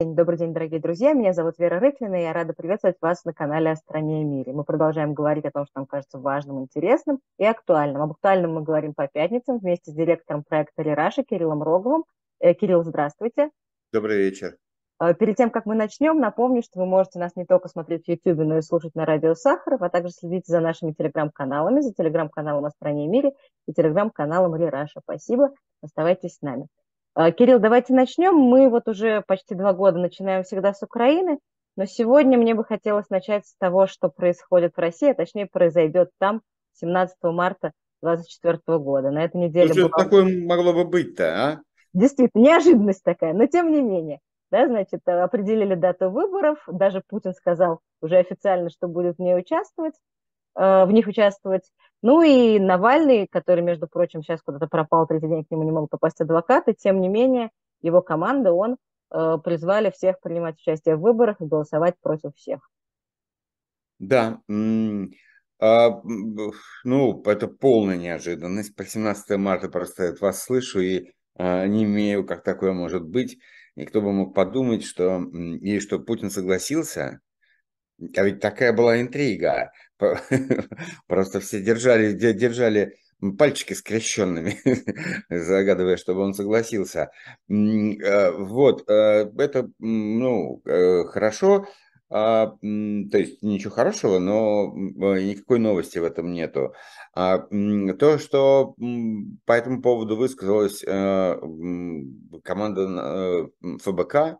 Добрый день, дорогие друзья. Меня зовут Вера Рыклина, и я рада приветствовать вас на канале «О стране и мире». Мы продолжаем говорить о том, что нам кажется важным, интересным и актуальным. Об актуальном мы говорим по пятницам вместе с директором проекта «Лираша» Кириллом Роговым. Э, Кирилл, здравствуйте. Добрый вечер. Э, перед тем, как мы начнем, напомню, что вы можете нас не только смотреть в YouTube, но и слушать на радио Сахаров, а также следить за нашими телеграм-каналами, за телеграм-каналом «О стране и мире» и телеграм-каналом «Лираша». Спасибо, оставайтесь с нами. А, Кирилл, давайте начнем. Мы вот уже почти два года начинаем всегда с Украины, но сегодня мне бы хотелось начать с того, что происходит в России, а точнее произойдет там 17 марта 2024 года. На этой неделе... Что такое могло бы быть-то, а? Действительно, неожиданность такая, но тем не менее. Да, значит, определили дату выборов, даже Путин сказал уже официально, что будет в ней участвовать, э, в них участвовать. Ну и Навальный, который, между прочим, сейчас куда-то пропал, третий день к нему не могут попасть адвокаты, тем не менее, его команда, он э, призвали всех принимать участие в выборах и голосовать против всех. Да, а, ну, это полная неожиданность. По 17 марта просто от вас слышу и а, не имею, как такое может быть. И кто бы мог подумать, что, и что Путин согласился, а ведь такая была интрига. Просто все держали, держали пальчики скрещенными, загадывая, чтобы он согласился. Э, вот, э, это, ну, э, хорошо, а, то есть ничего хорошего, но никакой новости в этом нету. А, то, что по этому поводу высказалась команда ФБК,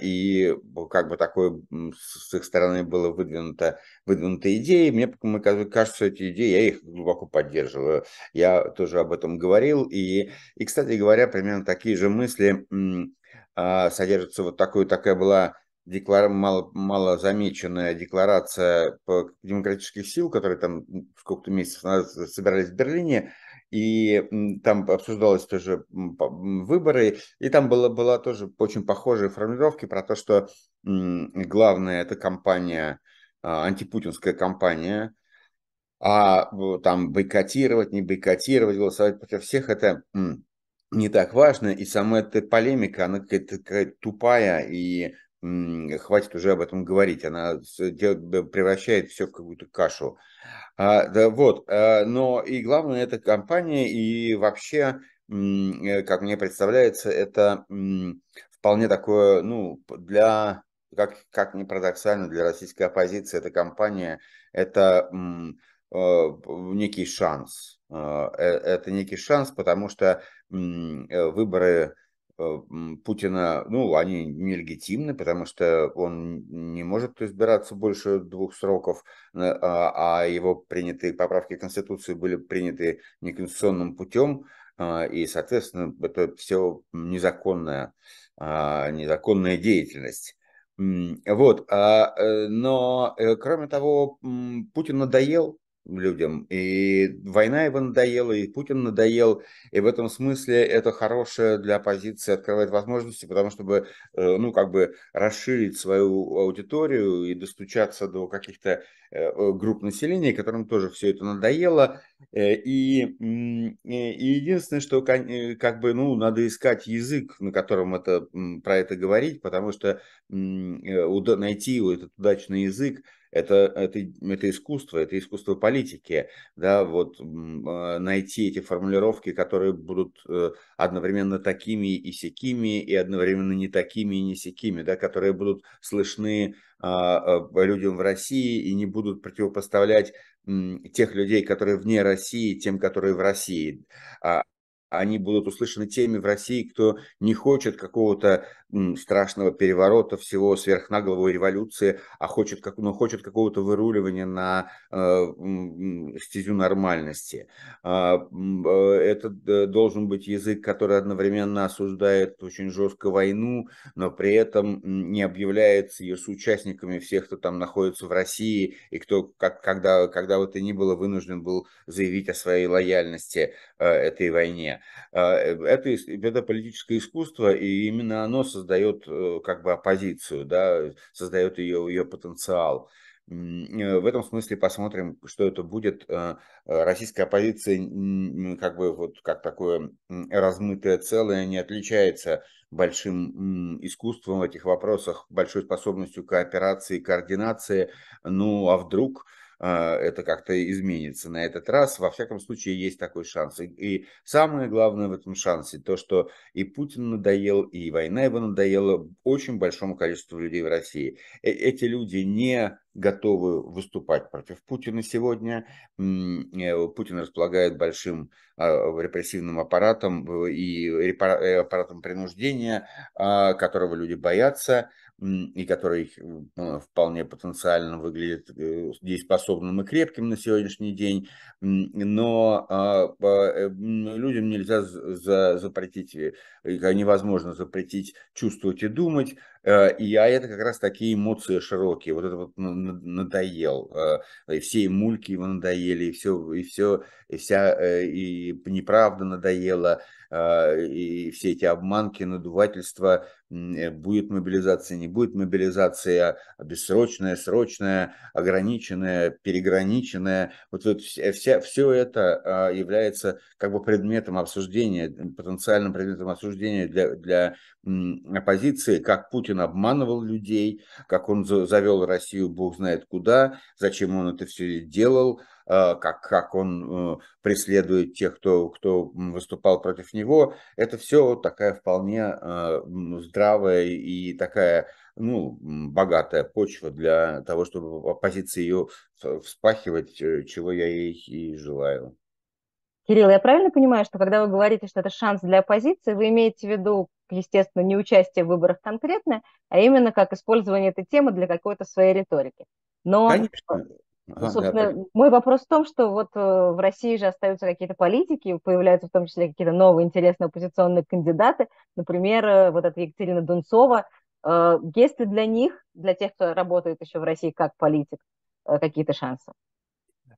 и как бы такое с их стороны было выдвинуто, выдвинута идея. Мне кажется, эти идеи, я их глубоко поддерживаю. Я тоже об этом говорил. И, и кстати говоря, примерно такие же мысли а, содержатся. Вот такой, такая была деклар... мало, мало замеченная декларация демократических сил, которые там сколько-то месяцев назад собирались в Берлине, и там обсуждалось тоже выборы, и там было, была тоже очень похожая формулировки про то, что главное это кампания, а, антипутинская кампания, а там бойкотировать, не бойкотировать, голосовать против всех, это не так важно, и сама эта полемика, она какая-то какая тупая, и хватит уже об этом говорить, она превращает все в какую-то кашу. А, вот, а, но и главное, это компания, и вообще, э, как мне представляется, это вполне такое, ну, для, как, как ни парадоксально, для российской оппозиции эта компания, это а, некий шанс. Э, это некий шанс, потому что э, выборы Э, Путина, ну, они нелегитимны, потому что он не может избираться больше двух сроков, э, а, а его принятые поправки Конституции были приняты неконституционным путем, а, и, соответственно, это все незаконная, а, незаконная деятельность. Вот, э, но, кроме того, Путин надоел, людям. И война его надоела, и Путин надоел. И в этом смысле это хорошее для оппозиции открывает возможности, потому чтобы, э, ну, как бы расширить свою аудиторию и достучаться до каких-то э, групп населения, которым тоже все это надоело. Э, и, и единственное, что как бы, ну, надо искать язык, на котором это, про это говорить, потому что найти этот удачный язык, это, это, это искусство, это искусство политики, да, вот а, найти эти формулировки, которые будут э, одновременно такими и сякими, и одновременно не такими и не сякими, да, которые будут слышны а, а, людям в России и не будут противопоставлять тех людей, которые вне России, тем, которые в России. Они будут услышаны теми в России, кто не хочет какого-то страшного переворота, всего сверхнаглого революции, а хочет, как, ну, хочет какого-то выруливания на э, стезю нормальности. А, э, это должен быть язык, который одновременно осуждает очень жестко войну, но при этом не объявляется ее соучастниками всех, кто там находится в России, и кто, как, когда, когда бы то ни было, вынужден был заявить о своей лояльности э, этой войне. А, это, это политическое искусство, и именно оно создает э, как бы оппозицию, да, создает ее, ее потенциал. Э, в этом смысле посмотрим, что это будет. Э, российская оппозиция, как бы вот как такое размытое целое, не отличается большим искусством в этих вопросах, большой способностью кооперации, координации. Ну, а вдруг это как-то изменится на этот раз. Во всяком случае, есть такой шанс. И, самое главное в этом шансе, то, что и Путин надоел, и война его надоела очень большому количеству людей в России. Э, эти люди не готовы выступать против Путина сегодня. Э, Путин располагает большим а, репрессивным аппаратом э, и аппаратом принуждения, а, которого люди боятся и который ну, вполне потенциально выглядит э, дееспособным и крепким на сегодняшний день, но а, э, людям нельзя запретить, э, невозможно запретить чувствовать и думать, и, а это как раз такие эмоции широкие, вот это вот надоел, и все мульки его надоели, и все, и все, и вся, и неправда надоела, и все эти обманки, надувательства, Э, будет мобилизация, не будет мобилизация, а бессрочная, срочная, ограниченная, переграниченная. Вот, вот вся, все это а, является как бы предметом обсуждения, потенциальным предметом обсуждения для, для оппозиции, как Путин обманывал людей, как он завел Россию бог знает куда, зачем он это все делал, а, как, как он э, преследует тех, кто, кто выступал против него. Это все такая вполне здравая и такая ну, богатая почва для того, чтобы оппозиции ее вспахивать, э, чего я ей и желаю. Кирилл, я правильно понимаю, что когда вы говорите, что это шанс для оппозиции, вы имеете в виду, естественно, не участие в выборах конкретно, а именно как использование этой темы для какой-то своей риторики. Но Конечно. Ага, Собственно, да, мой вопрос в том, что вот э, в России же остаются какие-то политики, появляются в том числе какие-то новые интересные оппозиционные кандидаты, например, э, вот эта Екатерина Дунцова. Э, есть ли для них, для тех, кто работает еще в России как политик, какие-то шансы?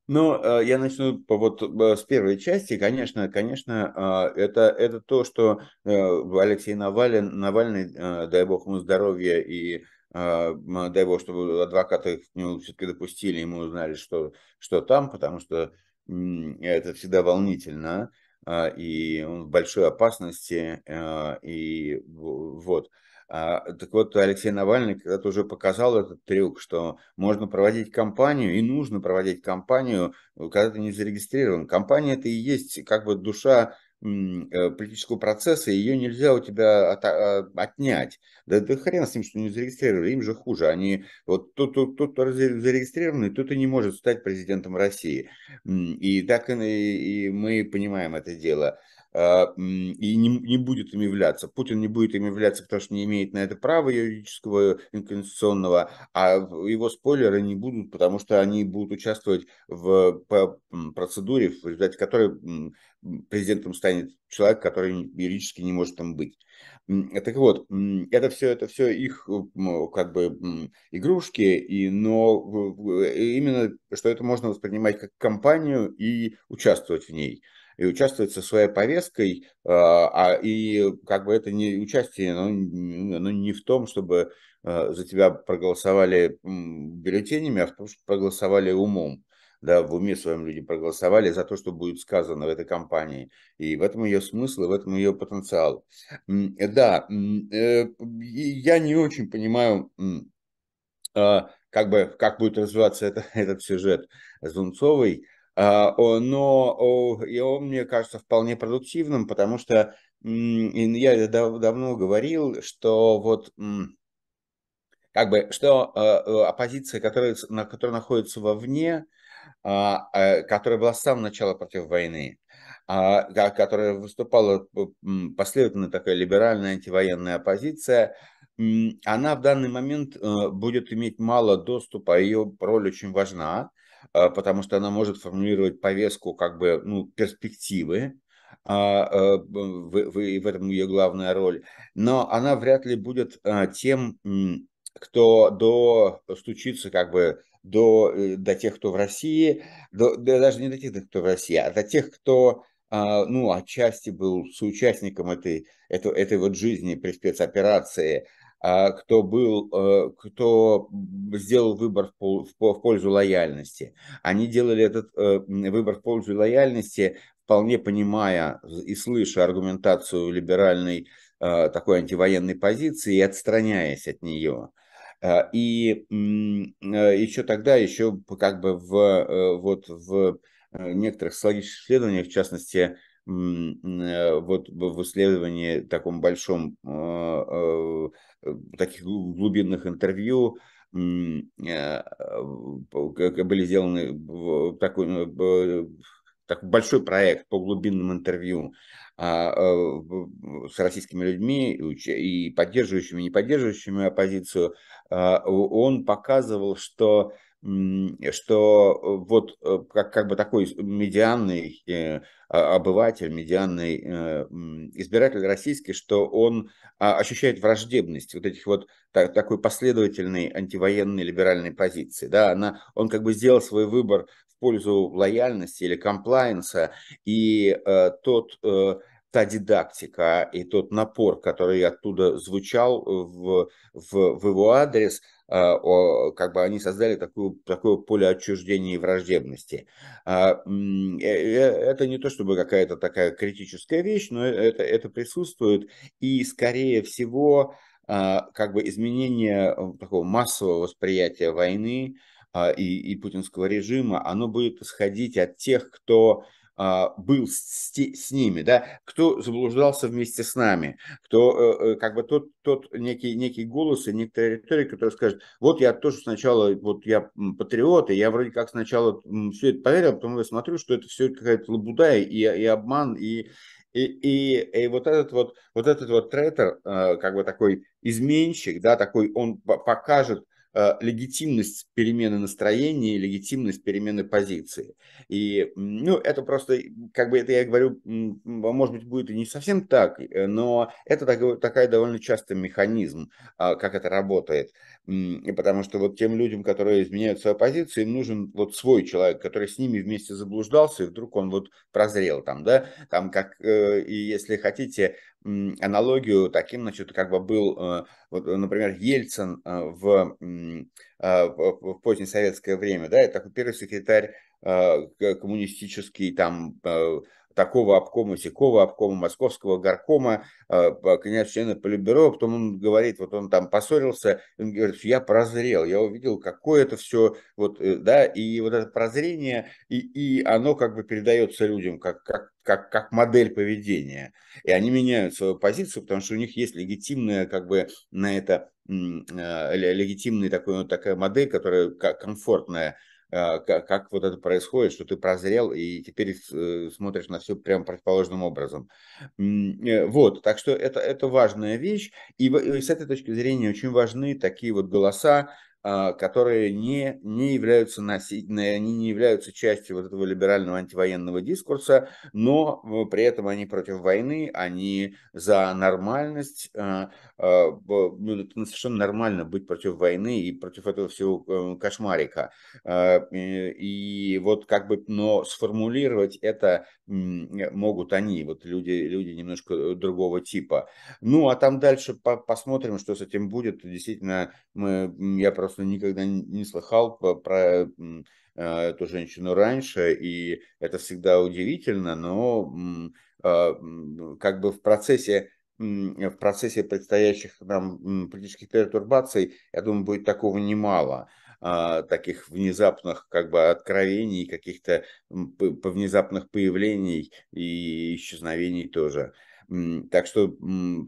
Ну, я начну вот с первой части. Конечно, конечно, это, это то, что Алексей Навалин, Навальный, дай бог ему здоровья и а, дай бог, чтобы адвокаты к нему все-таки допустили, ему узнали, что, что там, потому что это всегда волнительно, а, и он в большой опасности, а, и вот. Так вот, Алексей Навальный когда-то уже показал этот трюк, что можно проводить кампанию, и нужно проводить кампанию, когда ты не зарегистрирован. Компания это и есть как бы душа политического процесса, ее нельзя у тебя от, а, отнять. Да, да хрен с ним, что не зарегистрировали, им же хуже. Они, вот тот, тот, тот кто зарегистрированный, и не может стать президентом России. И так и, и мы понимаем это дело. А, и не, не будет им являться. Путин не будет им являться, потому что не имеет на это права юридического, инконституционного, а его спойлеры не будут, потому что они будут участвовать в процедуре, в результате которой президентом станет человек, который юридически не может там быть. Так вот, это все, это все их как бы игрушки, и, но именно, что это можно воспринимать как компанию и участвовать в ней и участвовать со своей повесткой, а, а и как бы это не участие, оно, оно не в том, чтобы а, за тебя проголосовали бюллетенями, а в том, что проголосовали умом. Да, в уме своем люди проголосовали за то, что будет сказано в этой кампании. И в этом ее смысл, и в этом ее потенциал. Да, э, я не очень понимаю, как бы, как будет развиваться это, этот сюжет. А, но и он мне кажется вполне продуктивным, потому что я давно говорил, что вот как бы, что а, э, оппозиция, которая, которая находится вовне, а, э, которая была с самого начала против войны, которая выступала последовательно такая либеральная антивоенная оппозиция, она в данный момент э, будет иметь мало доступа, ее роль очень важна, а, потому что она может формулировать повестку как бы ну, перспективы, а, а, в, в, этом ее главная роль, но она вряд ли будет тем, кто до стучится как бы до, э, до тех, кто в России, до, до, даже не до тех, кто в России, а до тех, кто ну, отчасти был соучастником этой, этой, этой вот жизни при спецоперации, а, кто был, э, кто сделал выбор в пользу лояльности. Они делали этот э, выбор в пользу лояльности, вполне понимая и слыша аргументацию либеральной такой антивоенной позиции и отстраняясь от нее. И еще тогда, еще как бы в, вот в некоторых социологических исследованиях, в частности, вот в исследовании таком большом таких глубинных интервью были сделаны такой, такой большой проект по глубинным интервью а, с российскими людьми и поддерживающими, и не поддерживающими оппозицию, а, он показывал, что что вот э, как, как бы такой медианный э, а, обыватель, медианный э, избиратель российский, что он а, ощущает враждебность вот этих вот так, такой последовательной антивоенной либеральной позиции. Да, она, он как бы сделал свой выбор в пользу лояльности или комплайенса, и э, тот э, та дидактика и тот напор, который оттуда звучал в, в, в его адрес, как бы они создали такую, такое поле отчуждения и враждебности. А, э, э, это не то чтобы какая-то такая критическая вещь, но это, это присутствует, и скорее всего а, как бы изменение э, такого массового восприятия войны и, и путинского режима, оно будет исходить от тех, кто а, был с, с ними, да, кто заблуждался вместе с нами, кто э, э, как бы тот, тот некий, некий голос и некоторая риторика, который скажет, вот я тоже сначала, вот я патриот, и я вроде как сначала все это поверил, а потом я смотрю, что это все какая-то лабуда и, и обман, и, и, и, и вот этот вот, вот этот вот трейдер, э, как бы такой изменщик, да, такой, он покажет, легитимность перемены настроения, легитимность перемены позиции. И, ну, это просто, как бы это я говорю, может быть, будет и не совсем так, э, но это такая довольно частый механизм, а, как это работает. Потому что вот тем людям, которые изменяют свою позицию, им нужен вот свой человек, который с ними вместе заблуждался, и вдруг он вот прозрел там, да, там как, э, и если хотите, аналогию таким, значит, как бы был, э, вот, например, Ельцин э, в, э, в позднее советское время, да, это первый секретарь коммунистический, там, такого обкома, сякого обкома, московского горкома, князь члена Политбюро, потом он говорит, вот он там поссорился, он говорит, я прозрел, я увидел, какое это все, вот, да, и вот это прозрение, и, и оно как бы передается людям, как, как как, как модель поведения. И они меняют свою позицию, потому что у них есть легитимная, как бы, на это, э, легитимная такой, такая модель, которая комфортная, э, как, как вот это происходит, что ты прозрел и теперь э, смотришь на все прям противоположным образом. Вот, так что это, это важная вещь. И, с этой точки зрения очень важны такие вот голоса, которые не, не, являются носи, они не являются частью вот этого либерального антивоенного дискурса, но э, при этом они против войны, они за нормальность. А, а, ну, совершенно нормально быть против войны и против этого всего э, кошмарика. И вот как бы, но сформулировать это могут они, вот люди, люди немножко э, другого типа. Ну, а там дальше посмотрим, что с этим будет. Действительно, мы, я просто никогда не слыхал про а, эту женщину раньше, и это всегда удивительно, но а, как бы в процессе в процессе предстоящих нам политических перетурбаций, я думаю, будет такого немало таких внезапных как бы откровений, каких-то внезапных появлений и исчезновений тоже. Так что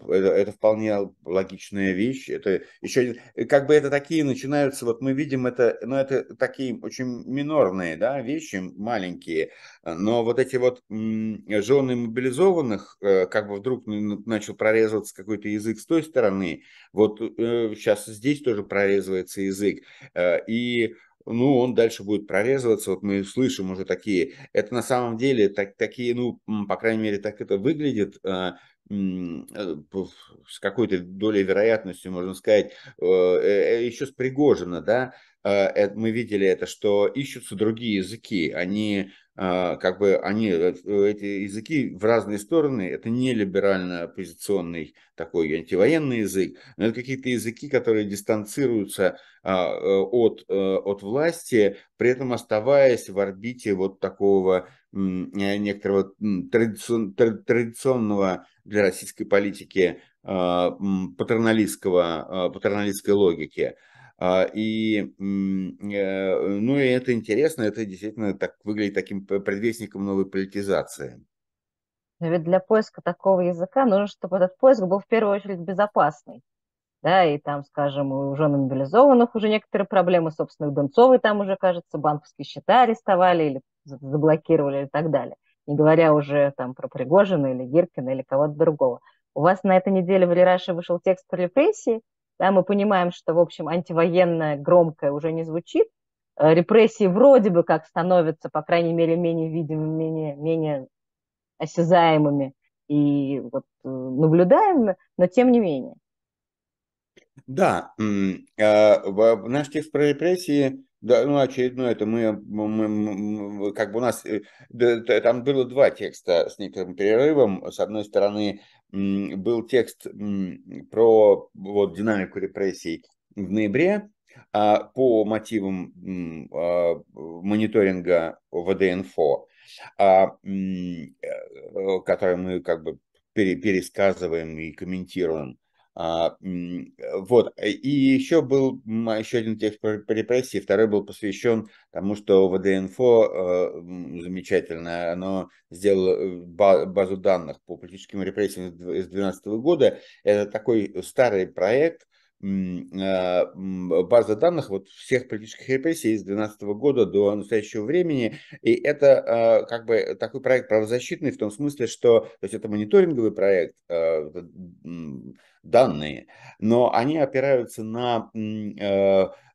это, это вполне логичная вещь. Это еще э, как бы это такие начинаются, вот мы видим это, но ну, это такие очень минорные да, вещи, маленькие. Но вот эти вот жены мобилизованных, э, как бы вдруг начал прорезываться какой-то язык с той стороны, вот сейчас э, здесь тоже прорезывается язык. И ну, он дальше будет прорезываться, вот мы слышим уже такие, это на самом деле так, такие, ну, по крайней мере, так это выглядит, а, э, с какой-то долей вероятности, можно сказать, э, э, еще с Пригожина, да, мы видели это, что ищутся другие языки, они а, как бы они, э, эти языки в разные стороны, это не либерально-оппозиционный такой антивоенный язык, но это какие-то языки, которые дистанцируются а, э, от, э, от власти, при этом оставаясь в орбите вот такого некоторого традиционного для российской политики патерналистского, патерналистской логики. И, ну, и это интересно, это действительно так выглядит таким предвестником новой политизации. Но ведь для поиска такого языка нужно, чтобы этот поиск был в первую очередь безопасный. Да, и там, скажем, у жены мобилизованных уже некоторые проблемы, собственно, у Донцовой там уже, кажется, банковские счета арестовали или заблокировали и так далее. Не говоря уже там про Пригожина или Гиркина или кого-то другого. У вас на этой неделе в Лираше вышел текст про репрессии, да, мы понимаем, что, в общем, антивоенное громкое уже не звучит, э, репрессии вроде бы как становятся, по крайней мере, менее видимыми, менее, менее осязаемыми и вот э, наблюдаемыми, но тем не менее. Да, э, наш текст про репрессии, да, ну, очередной, это мы, мы, мы, как бы у нас, э, там было два текста с некоторым перерывом. С одной стороны, был текст про вот, динамику репрессий в ноябре, а, по мотивам а, мониторинга ВД-инфо. А, э, которые мы как бы пересказываем и комментируем. А, вот, и еще был еще один текст по репрессии, второй был посвящен тому, что ВД-инфо э, замечательно, оно сделало э, базу данных по политическим репрессиям с 2012 года. Это такой старый проект, а, база данных вот всех политических репрессий с 2012 года до настоящего времени. И это а, как бы такой проект правозащитный в том смысле, что то есть это мониторинговый проект, а, данные, но они опираются на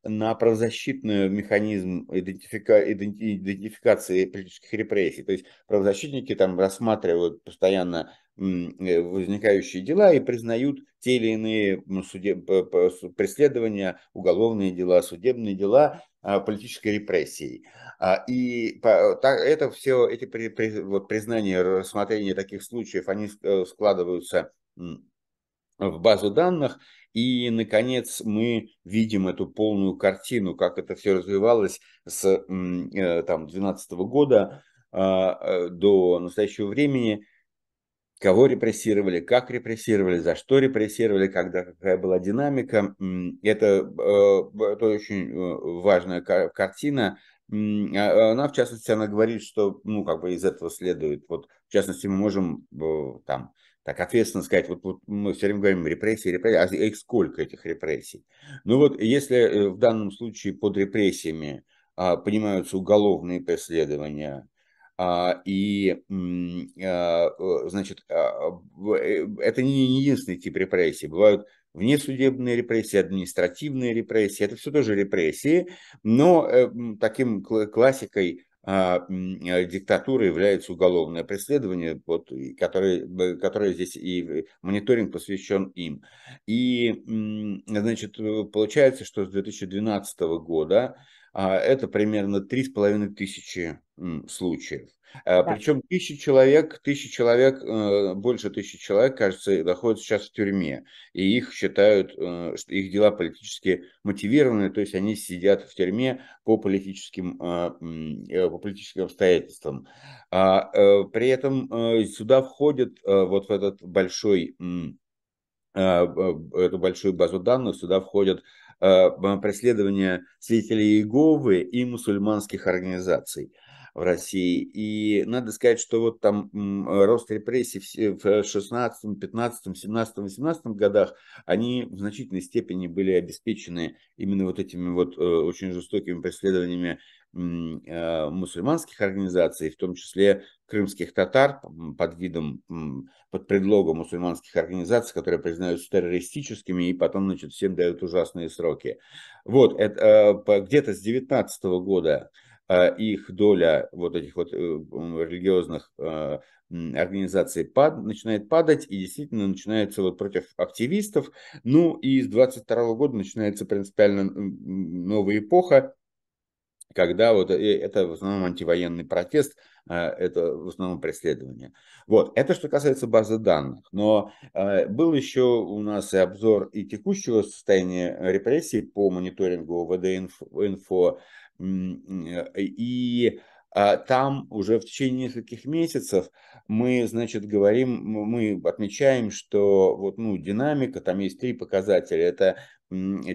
на правозащитный механизм идентифика, идентификации политических репрессий. То есть правозащитники там рассматривают постоянно Э, возникающие дела и признают те или иные судеб... преследования, уголовные дела, судебные дела а, политической репрессией. А, и это все, эти признания, рассмотрения таких случаев, они э, складываются в базу данных, и, наконец, мы видим эту полную картину, как это все развивалось с э, там, 2012 года а, до настоящего времени – кого репрессировали, как репрессировали, за что репрессировали, когда какая была динамика. Это, э, это очень э, важная картина. А, она, в частности, она говорит, что, ну, как бы из этого следует, вот, в частности, мы можем э, там, так ответственно сказать, вот, вот мы все время говорим репрессии, репрессии, а их сколько этих репрессий? Ну вот, если в данном случае под репрессиями а, понимаются уголовные преследования, а, и, а, значит, а, э, это не единственный тип репрессий. Бывают внесудебные репрессии, административные репрессии. Это все тоже репрессии, но э, таким классикой диктатуры является уголовное преследование, вот, которое, которое здесь и мониторинг посвящен им. И, значит, получается, что с 2012 года а, это примерно три с половиной тысячи случаев. А, да. Причем тысячи человек, тысячи человек, э, больше тысячи человек, кажется, находятся сейчас в тюрьме. И их считают, э, что их дела политически мотивированы, то есть они сидят в тюрьме по политическим, а, э, по политическим обстоятельствам. При этом сюда входит вот в этот большой, эту большую базу данных, сюда входят Э, преследования свидетелей Иеговы и мусульманских организаций в России. И надо сказать, что вот там рост репрессий в 16, 15, 17, 18 годах, они в значительной степени были обеспечены именно вот этими вот э, очень жестокими преследованиями Э, мусульманских организаций, в том числе крымских татар под видом, под предлогом мусульманских организаций, которые признаются террористическими и потом, значит, всем дают ужасные сроки. Вот, это э, где-то с 19 года их доля вот этих вот религиозных организаций пад, начинает падать и действительно начинается вот против активистов. Ну и с 22 года начинается принципиально новая эпоха, когда вот э, это в основном антивоенный протест, а, это в основном преследование. Вот, это что касается базы данных. Но э, был еще у нас и обзор и текущего состояния репрессий по мониторингу ВД-инфо, и там уже в течение нескольких месяцев мы, значит, говорим, мы отмечаем, что вот, ну, динамика, там есть три показателя. Это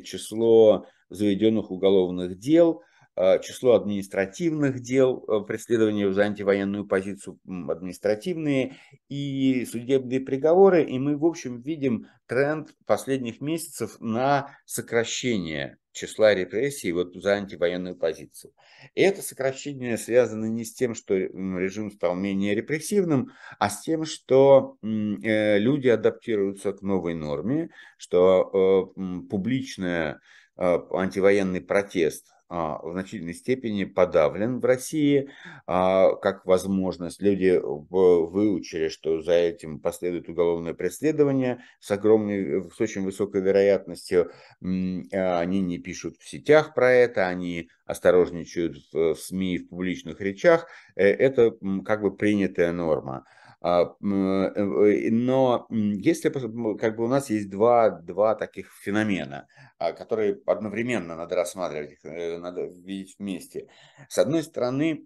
число заведенных уголовных дел, а, число административных дел э, преследования за антивоенную позицию административные и судебные приговоры. И мы, в общем, видим тренд последних месяцев на сокращение числа репрессий вот за антивоенную позицию. И это сокращение связано не с тем, что режим стал менее репрессивным, а с тем, что э, люди адаптируются к новой норме, что э, публичная антивоенный протест в значительной степени подавлен в России, а, как возможность. Люди выучили, что за этим последует уголовное преследование с огромной, с очень высокой вероятностью. А, они не пишут в сетях про это, они осторожничают в СМИ, в публичных речах. Э, это как бы принятая норма. А, э, но если как бы у нас есть два, два таких феномена, а, которые одновременно надо рассматривать, э, надо видеть вместе. С одной стороны,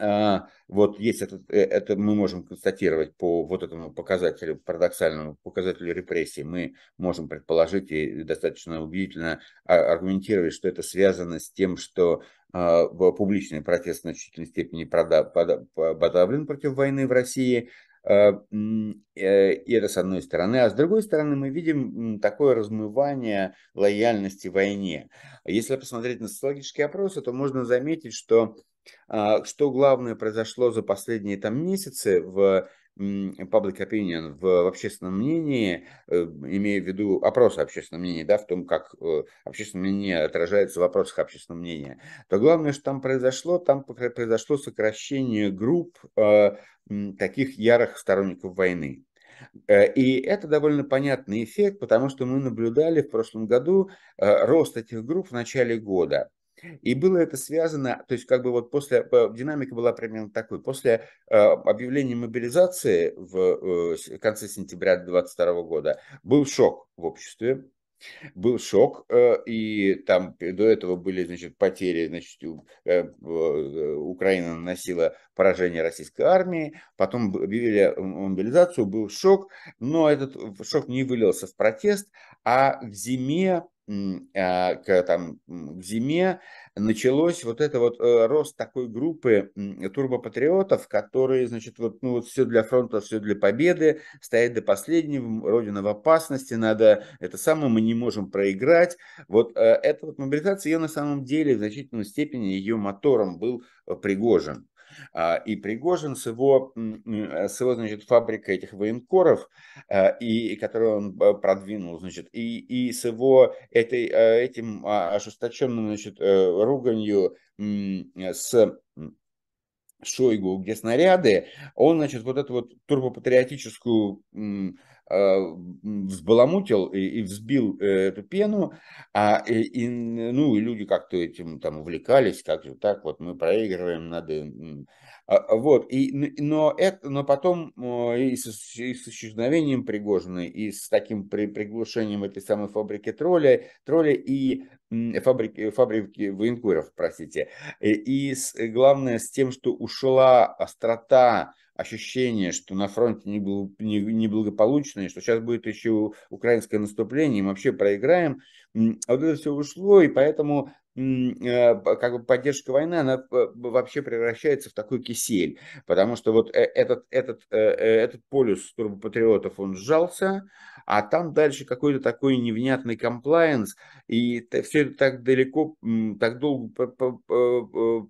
а, вот есть этот, э, это мы можем констатировать по вот этому показателю, парадоксальному показателю репрессий, мы можем предположить и достаточно убедительно аргументировать, что это связано с тем, что публичный протест в значительной степени подавлен против войны в России, а, э, и это с одной стороны. А с другой стороны мы видим такое размывание лояльности войне. Если посмотреть на социологические опросы, то можно заметить, что а, что главное произошло за последние там месяцы в public opinion в общественном мнении, э, имея в виду опросы общественного мнения, да, в том, как э, общественное мнение отражается в вопросах общественного мнения, то главное, что там произошло, там произошло сокращение групп э, таких ярых сторонников войны. И это довольно понятный эффект, потому что мы наблюдали в прошлом году рост этих групп в начале года. И было это связано, то есть как бы вот после, э, динамика была примерно такой, после э, объявления мобилизации в э, конце сентября 2022 года был шок в обществе, был шок, и там до этого были, значит, потери, значит, Украина наносила поражение российской армии, потом объявили мобилизацию, был шок, но этот шок не вылился в протест, а к зиме а, к, там, к зиме началось вот это вот э, рост такой группы турбопатриотов, которые, значит, вот, ну, вот все для фронта, все для победы, стоят до последнего, Родина в опасности, надо, это самое, мы не можем проиграть. Вот э, эта вот мобилизация, ее на самом деле в значительной степени ее мотором был э, Пригожин. А, и Пригожин с его, с его значит, фабрикой этих военкоров, а, и, которую он э, продвинул, значит, и, и с его этой, э, этим а, ожесточенным значит, э, руганью с Шойгу, где снаряды, он, значит, вот эту вот турбопатриотическую взбаламутил и, и взбил эту пену, а, и, и, ну, и люди как-то этим там увлекались, как же так, вот мы проигрываем, надо... А, вот, и, но, это, но потом и с, и с исчезновением Пригожина, и с таким при, приглушением этой самой фабрики тролля, тролля и фабрики, фабрики военкоров, простите, и, и с, главное с тем, что ушла острота ощущение, что на фронте неблагополучно, что сейчас будет еще украинское наступление, и мы вообще проиграем. А вот это все ушло, и поэтому как бы поддержка войны, она э, вообще превращается в такой кисель, потому что вот э, этот, этот, этот полюс турбопатриотов, он сжался, а там дальше какой-то такой невнятный комплайенс, и все это так далеко, так долго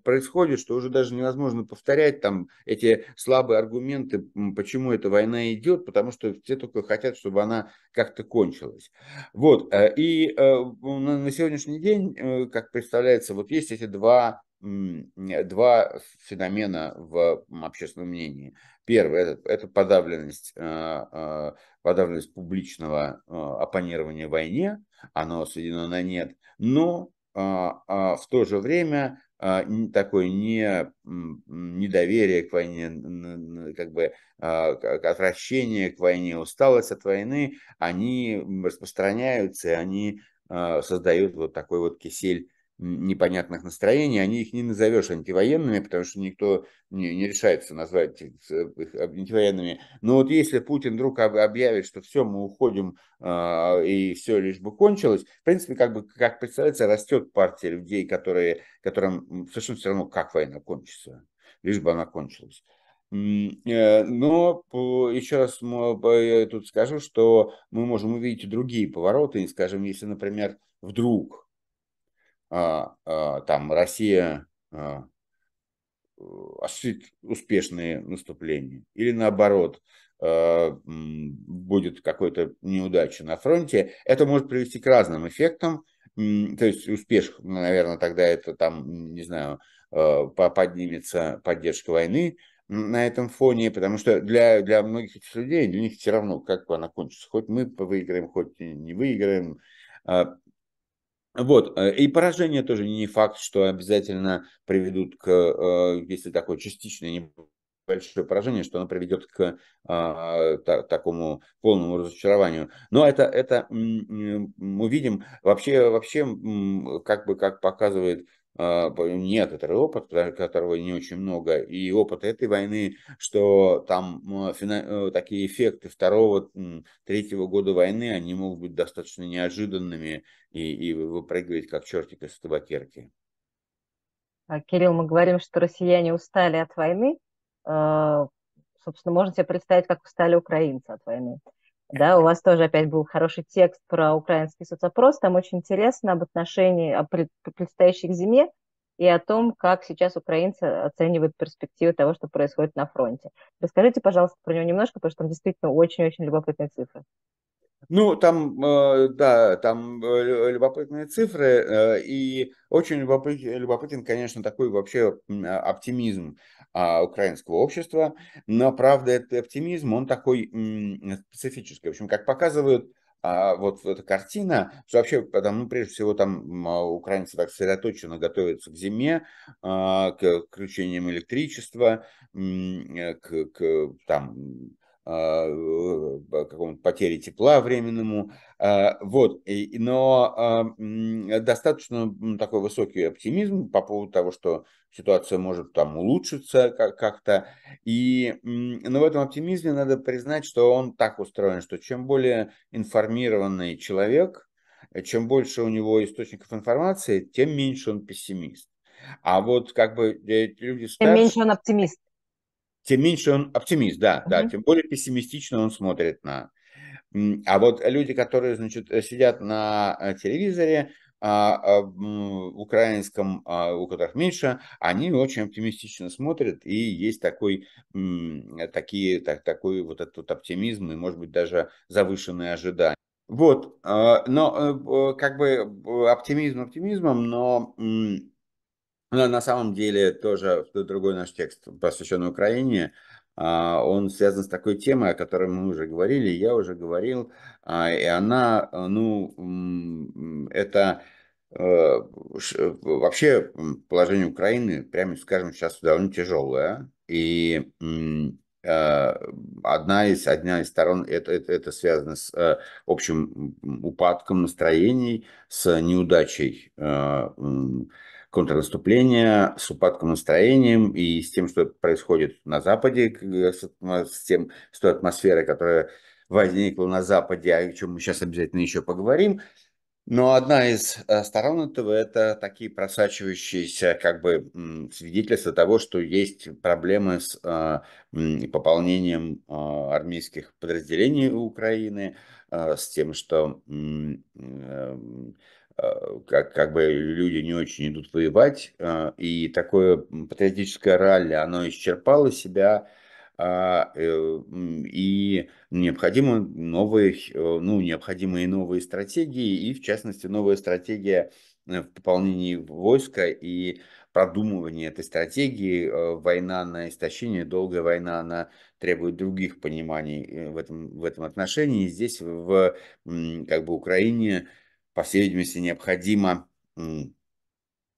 происходит, что уже даже невозможно повторять там эти слабые аргументы, почему эта война идет, потому что все только хотят, чтобы она как-то кончилась. Вот, э, и э, на сегодняшний день, э, как представляется, вот есть эти два два феномена в общественном мнении. Первый это, это подавленность, подавленность публичного оппонирования войне, оно сведено на нет, но в то же время такое не, недоверие к войне, как бы отвращение к войне, усталость от войны, они распространяются, они создают вот такой вот кисель непонятных настроений, они их не назовешь антивоенными, потому что никто не, не решается назвать их антивоенными. Но вот если Путин вдруг объявит, что все, мы уходим, э, и все лишь бы кончилось, в принципе, как бы, как представляется, растет партия людей, которые, которым совершенно все равно, как война кончится, лишь бы она кончилась. Э, но еще раз тут скажу, что мы можем увидеть другие повороты. Скажем, если, например, вдруг а, а, там Россия а, осуществит успешные наступления, или наоборот, будет какой-то неудача на фронте, это может привести к разным эффектам. То есть успех, наверное, тогда это там, не знаю, поднимется поддержка войны, на этом фоне, потому что для, для многих этих людей, для них все равно, как она кончится. Хоть мы выиграем, хоть не выиграем. Вот, э, и поражение тоже не факт, что обязательно приведут к, э, если такое частичное небольшое поражение, что оно приведет к а, та, такому полному разочарованию. Но это, это мы видим вообще, вообще как бы как показывает а, некоторый опыт, которого не очень много, и опыт этой войны, что там э, такие эффекты второго, третьего года войны, они могут быть достаточно неожиданными и, и выпрыгивать как чертик из табакерки. А, Кирилл, мы говорим, что россияне устали от войны. А, собственно, можно себе представить, как устали украинцы от войны. Да, у вас тоже опять был хороший текст про украинский соцопрос. Там очень интересно об отношении, о предстоящей зиме и о том, как сейчас украинцы оценивают перспективы того, что происходит на фронте. Расскажите, пожалуйста, про него немножко, потому что там действительно очень-очень любопытные цифры. Ну, там, э, да, там э, любопытные цифры, э, и очень любопытен, конечно, такой вообще оптимизм а, украинского общества, но, правда, этот оптимизм, он такой специфический. В общем, как показывают а вот эта картина, что вообще, потому, ну, прежде всего, там украинцы так сосредоточенно готовятся к зиме, а, к включениям электричества, к, к там, а, какому-то потере тепла временному. А, вот, но а, достаточно такой высокий оптимизм по поводу того, что ситуация может там улучшиться как-то. И, но в этом оптимизме надо признать, что он так устроен, что чем более информированный человек, чем больше у него источников информации, тем меньше он пессимист. А вот как бы э, люди старше... Тем меньше он оптимист тем меньше он оптимист, да, uh-huh. да, тем более пессимистично он смотрит на. А вот люди, которые, значит, сидят на э, телевизоре, а, а, украинском, а, у которых меньше, они очень оптимистично смотрят, и есть такой, такие, так, такой вот этот оптимизм, и, может быть, даже завышенные ожидания. Вот, а, но э, как бы оптимизм оптимизмом, но но на самом деле тоже другой наш текст, посвященный Украине, а, он связан с такой темой, о которой мы уже говорили, я уже говорил, а, и она, ну, это э, вообще положение Украины, прямо скажем, сейчас довольно тяжелое, и э, одна из, одна из сторон это, это, это связано с э, общим упадком настроений, с неудачей контрнаступления, с упадком настроением и с тем, что происходит на Западе, с, тем, с той атмосферой, которая возникла на Западе, о чем мы сейчас обязательно еще поговорим. Но одна из э, сторон этого – это такие просачивающиеся как бы свидетельства того, что есть проблемы с э, пополнением э, армейских подразделений Украины, с тем, что как, как бы люди не очень идут воевать, э, и такое патриотическое ралли, оно исчерпало себя, а, э, и необходимы новые, ну, необходимые новые стратегии, и в частности новая стратегия в пополнении войска и продумывание этой стратегии. Война на истощение, долгая война, она требует других пониманий в этом, в этом отношении. Здесь в как бы, Украине по всей видимости, необходимо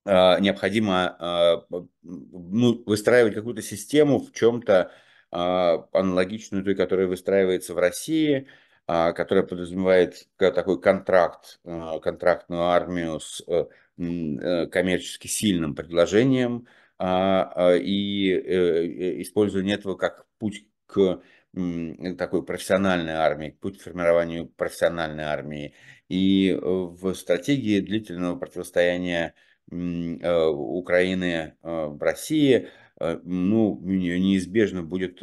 а, необходимо а, ну, выстраивать какую-то систему в чем-то а, аналогичную той, которая выстраивается в России, которая подразумевает такой контракт, контрактную армию с э, коммерчески сильным предложением и использование этого как путь к такой профессиональной армии, путь к формированию профессиональной армии. И в стратегии длительного противостояния Украины в России Э, ну, неизбежно будет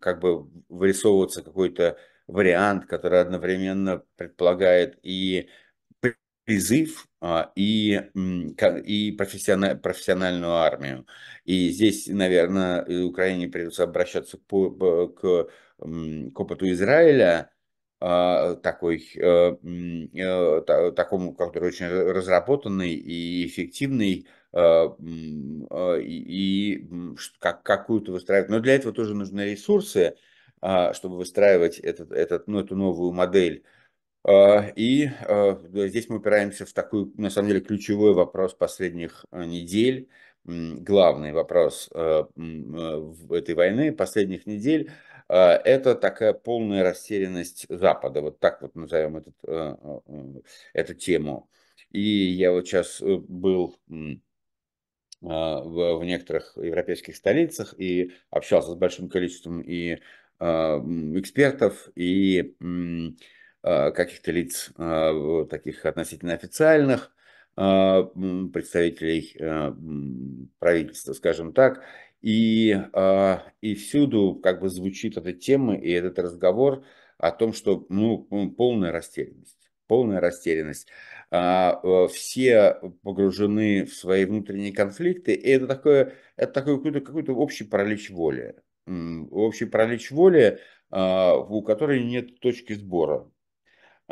как бы вырисовываться какой-то вариант, который одновременно предполагает и призыв, а, и, и профессиональ, профессиональную армию. И здесь, наверное, Украине придется обращаться к, к, к опыту Израиля, а, такой, э, э, такому, который очень разработанный и эффективный, а, а, и как, какую-то выстраивать. Но для этого тоже нужны ресурсы, чтобы выстраивать этот, этот, ну, эту новую модель. И здесь мы упираемся в такой, на самом деле, ключевой вопрос последних недель, главный вопрос этой войны последних недель – а, это такая полная растерянность Запада, вот так вот назовем этот, эту тему. И я вот сейчас э, был а, в, некоторых европейских столицах и общался с большим количеством и а, экспертов, и каких-то лиц таких относительно официальных, представителей правительства, скажем так, и, а, и всюду как бы звучит эта тема и этот разговор о том, что ну, полная растерянность. Полная растерянность. А, э, все погружены в свои внутренние конфликты, и это такое, это такой какой-то, какой-то общий паралич воли. Общий паралич воли, а, у которой нет точки сбора.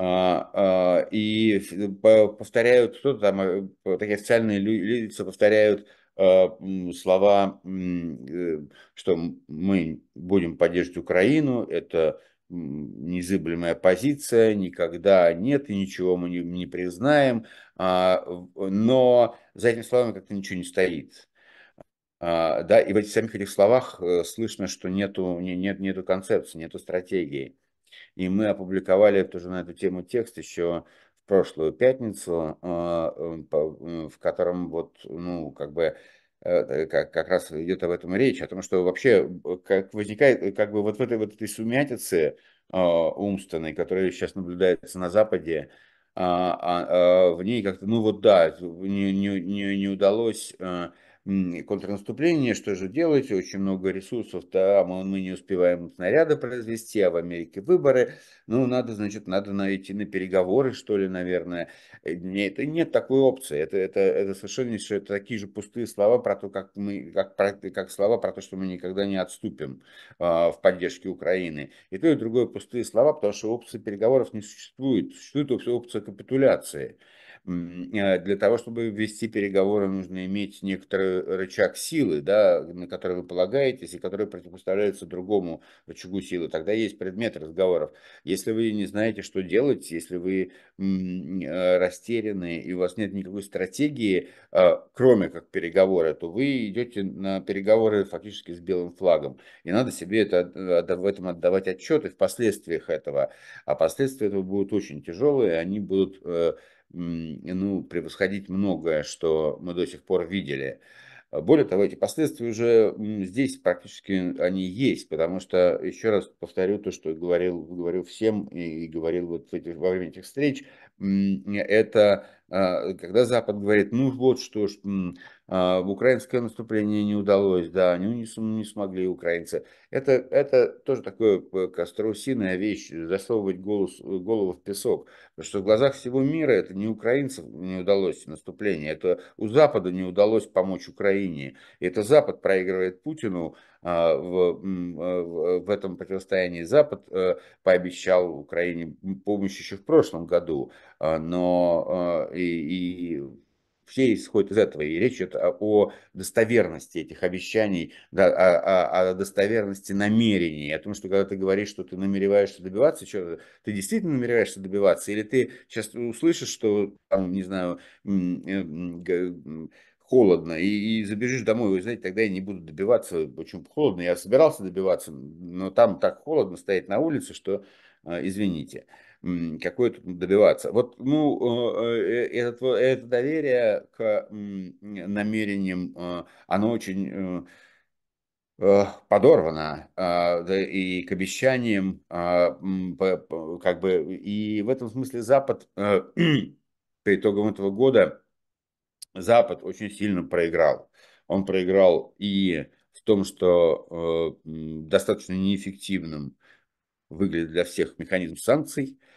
И повторяют, кто-то там, э, такие официальные лица повторяют Э, слова, э, что мы будем поддерживать Украину, это незыблемая позиция, никогда нет и ничего мы не, не признаем, а, но за этими словами как-то ничего не стоит. А, да, и в этих самих этих словах э, слышно, что нету, нет, нету концепции, нету стратегии. И мы опубликовали тоже на эту тему текст еще прошлую пятницу, а, э, э, в котором вот, ну, как бы э, как, как раз идет об этом речь, о том, что вообще как возникает, как бы вот в этой, вот этой сумятице а, умственной, которая сейчас наблюдается на Западе, а, в ней как-то, ну вот да, не, не, не, не удалось контрнаступление, что же делать, очень много ресурсов, да, мы, не успеваем снаряды произвести, а в Америке выборы, ну, надо, значит, надо найти на переговоры, что ли, наверное. Э, нет, нет такой опции, это, это, это совершенно это такие же пустые слова про то, как мы, как, как слова про то, что мы никогда не отступим а, в поддержке Украины. И то, и другое пустые слова, потому что опции переговоров не существует, существует опция капитуляции. Э, для того, чтобы вести переговоры, нужно иметь некоторый рычаг силы, да, на который вы полагаетесь, и который противопоставляется другому рычагу силы. Тогда есть предмет разговоров. Если вы не знаете, что делать, если вы э, растеряны, и у вас нет никакой стратегии, а, кроме как переговоры, то вы идете на переговоры фактически с белым флагом. И надо себе это, в этом отдавать отчеты в последствиях этого. А последствия этого будут очень тяжелые, они будут э, ну, превосходить многое, что мы до сих пор видели. Более того, эти последствия уже здесь практически они есть, потому что, еще раз повторю то, что говорил, говорю всем и, говорил вот в этих, во время этих встреч, это а, когда Запад говорит, ну вот что украинское наступление не удалось, да, они не, не смогли украинцы. Это, это тоже такое страусиная вещь, засовывать голос, голову в песок. Потому что в глазах всего мира это не украинцев не удалось наступление, это у Запада не удалось помочь Украине. Это Запад проигрывает Путину а, в, в этом противостоянии. Запад э, пообещал Украине помощь еще в прошлом году, но и, и все исходят из этого. И речь идет о достоверности этих обещаний, да, о, о, о достоверности намерений, о том, что когда ты говоришь, что ты намереваешься добиваться, что ты действительно намереваешься добиваться, или ты сейчас услышишь, что, там, не знаю, э, холодно, и, и забежишь домой, вы знаете, тогда я не буду добиваться, почему холодно, я собирался добиваться, но там так холодно стоять на улице, что, э, извините. какое-то добиваться. Вот, ну, это, это доверие к намерениям, оно очень подорвано и к обещаниям, как бы, и в этом смысле Запад по итогам этого года Запад очень сильно проиграл. Он проиграл и в том, что э, достаточно неэффективным выглядит для всех механизм санкций, а,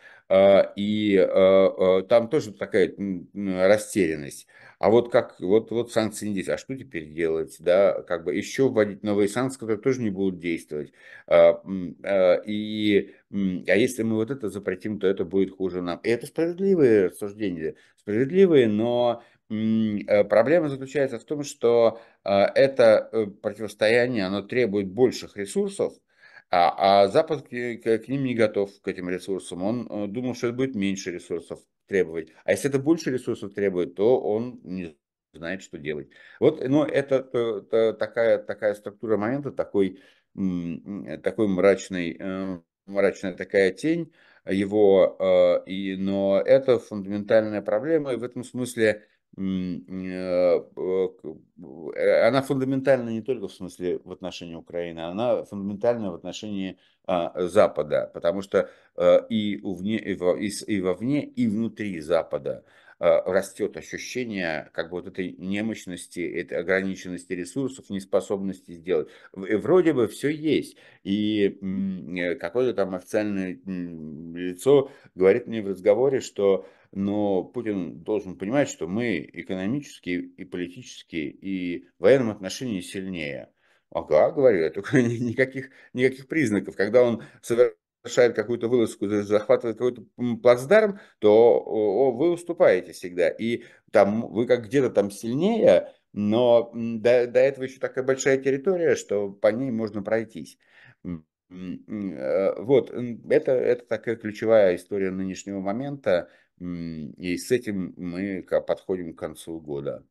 и а, а, там тоже такая растерянность. А вот как, вот, вот санкции не действуют, а что теперь делать, да, как бы еще вводить новые санкции, которые тоже не будут действовать. И, а если мы вот это запретим, то это будет хуже нам. И это справедливые рассуждения, справедливые, но проблема заключается в том, что это э, противостояние, оно требует больших ресурсов, а, а Запад к, к, ним не готов, к этим ресурсам. Он э, думал, что это будет меньше ресурсов требовать. А если это больше ресурсов требует, то он не знает, что делать. Вот, но это, это, это такая, такая структура момента, такой, такой мрачный, э, мрачная такая тень его, э, и, но это фундаментальная проблема, и в этом смысле она фундаментальна не только в смысле в отношении Украины, она фундаментальна в отношении а, Запада, потому что э, и, вне, и, во, и вовне, и внутри Запада растет ощущение как бы вот этой немощности, этой ограниченности ресурсов, неспособности сделать. И вроде бы все есть. И какое-то там официальное лицо говорит мне в разговоре, что но Путин должен понимать, что мы экономически и политически и в военном отношении сильнее. Ага, говорю, только никаких, никаких признаков. Когда он совершает какую-то вылазку, захватывает какой-то плацдарм, то вы уступаете всегда. И там вы как где-то там сильнее, но до, до этого еще такая большая территория, что по ней можно пройтись. Э, вот, это, это такая ключевая история нынешнего момента. И с этим мы подходим к концу года.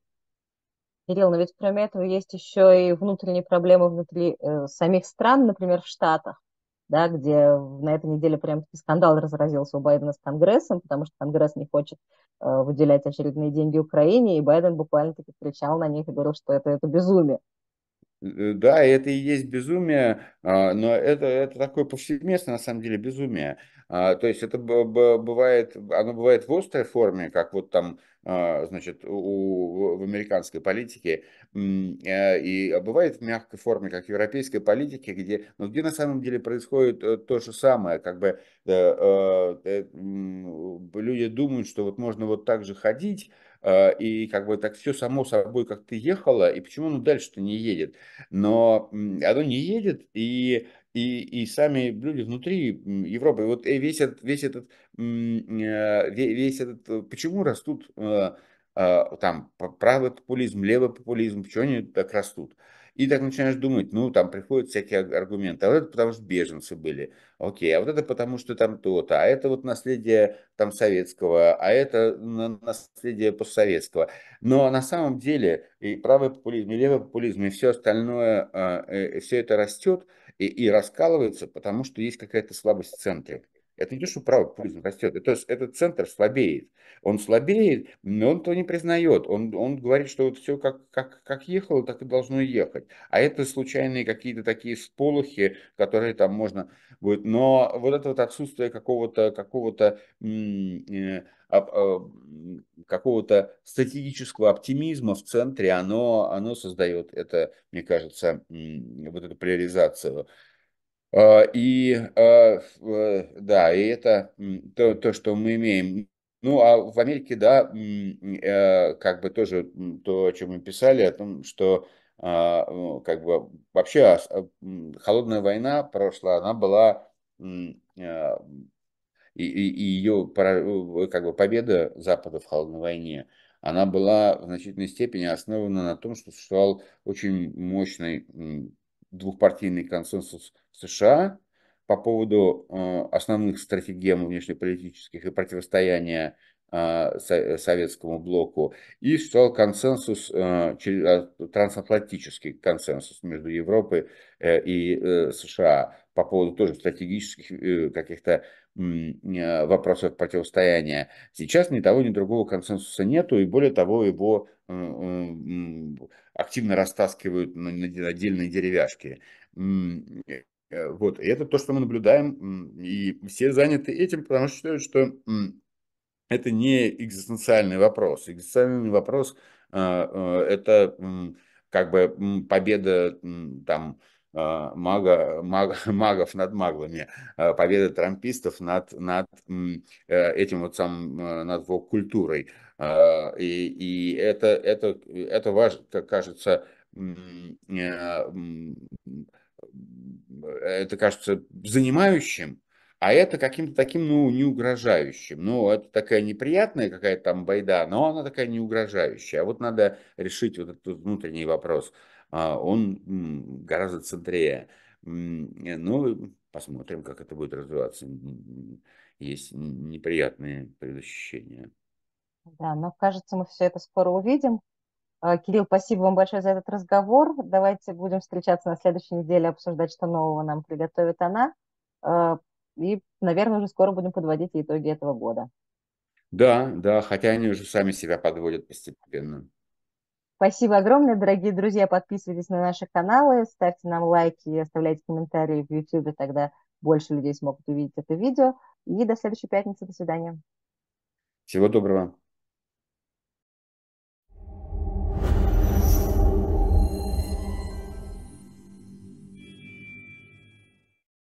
Кирилл, но ведь кроме этого есть еще и внутренние проблемы внутри э, самих стран, например, в Штатах, да, где на этой неделе прям скандал разразился у Байдена с Конгрессом, потому что Конгресс не хочет э, выделять очередные деньги Украине, и Байден буквально-таки кричал на них и говорил, что это, это безумие. Э, да, это и есть безумие, а, но это, это такое повсеместное, на самом деле, безумие. А, то есть это бывает, оно бывает в острой форме, как вот там, а, значит, у, в американской политике, и бывает в мягкой форме, как в европейской политике, где, ну, где на самом деле происходит э, то же самое, как бы э, люди думают, что вот можно вот так же ходить, а, и как бы так все само собой как ты ехала, и почему оно дальше-то не едет. Но оно не едет, и, и, и сами люди внутри Европы, вот э, весь этот, весь этот, э, весь этот, э, почему растут там правый популизм, левый популизм, почему они так растут? И так начинаешь думать, ну, там приходят всякие аргументы. А вот это потому что беженцы были. Окей, а вот это потому что там то-то. А это вот наследие там советского, а это наследие постсоветского. Но на самом деле и правый популизм, и левый популизм, и все остальное, все это растет и, и раскалывается, потому что есть какая-то слабость в центре. Это не то, что правый популизм растет, это, этот центр слабеет. Он слабеет, но он то не признает. Он, он говорит, что вот все как, как, как ехало, так и должно ехать. А это случайные какие-то такие сполохи, которые там можно будет. Но вот это вот отсутствие какого-то какого-то э, а, какого-то стратегического оптимизма в центре, оно, оно создает это, мне кажется, вот эту поляризацию. А, и а, да, и это то, то, что мы имеем. Ну, а в Америке, да, э, как бы тоже то, о чем мы писали, о том, что а, ну, как бы вообще холодная война прошла, она была и, и, ее как бы победа Запада в холодной войне, она была в значительной степени основана на том, что существовал очень мощный двухпартийный консенсус в США по поводу э, основных стратегем внешнеполитических и противостояния э, советскому блоку, и существовал консенсус, э, трансатлантический консенсус между Европой и США по поводу тоже стратегических э, каких-то э, вопросов противостояния. Сейчас ни того, ни другого консенсуса нету, и более того, его активно растаскивают на отдельные деревяшки. Вот, и это то, что мы наблюдаем, и все заняты этим, потому что считают, что это не экзистенциальный вопрос. Экзистенциальный вопрос это как бы победа там мага, маг, магов над маглами, а, победа трампистов над, над э, этим вот самым, э, над культурой. И, и это, это, это важно, как кажется, э, это кажется занимающим, а это каким-то таким, ну, не угрожающим. Ну, это такая неприятная какая-то там байда, но она такая не угрожающая. А вот надо решить вот этот внутренний вопрос. А, он гораздо центрее. Ну, посмотрим, как это будет развиваться. Есть неприятные предощущения. Да, но кажется, мы все это скоро увидим. А, Кирилл, спасибо вам большое за этот разговор. Давайте будем встречаться на следующей неделе, обсуждать, что нового нам приготовит она. А, и, наверное, уже скоро будем подводить итоги этого года. Да, да, хотя они уже сами себя подводят постепенно. Спасибо огромное, дорогие друзья. Подписывайтесь на наши каналы, ставьте нам лайки и оставляйте комментарии в YouTube, тогда больше людей смогут увидеть это видео. И до следующей пятницы. До свидания. Всего доброго.